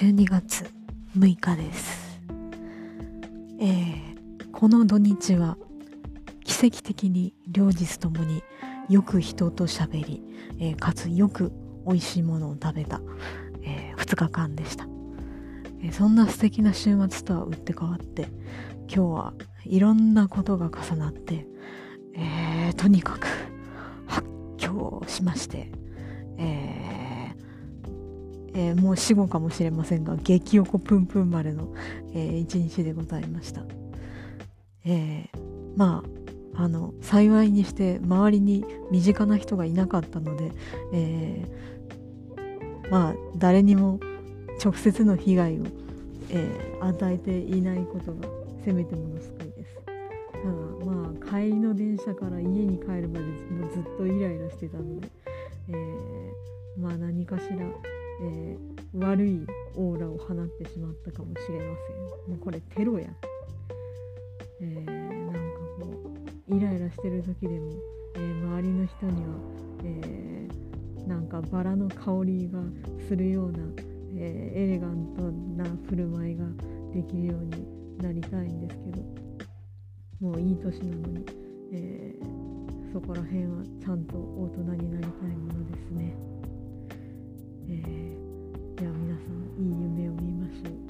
12月6日です、えーこの土日は奇跡的に両日ともによく人と喋り、えーかつよく美味しいものを食べた、え2日間でした、えそんな素敵な週末とは打って変わって今日はいろんなことが重なって、えーとにかく発狂しまして、えーえーもう死後かもしれませんが激横プンプンまでの、えー一日でございました、えーまああの幸いにして周りに身近な人がいなかったので、えーまあ誰にも直接の被害を、えー与えていないことがせめてもの救いです。ただまあ帰りの電車から家に帰るまでもうずっとイライラしてたので、えーまあ何かしら、えー悪いオーラを放ってしまったかもしれませんもうこれテロやえーなんかこうイライラしてる時でも、えー周りの人には、えーなんかバラの香りがするような、えエレガントな振る舞いができるようになりたいんですけどもういい年なのに、えそこら辺はちゃんと大人に。さんいい夢を見ます。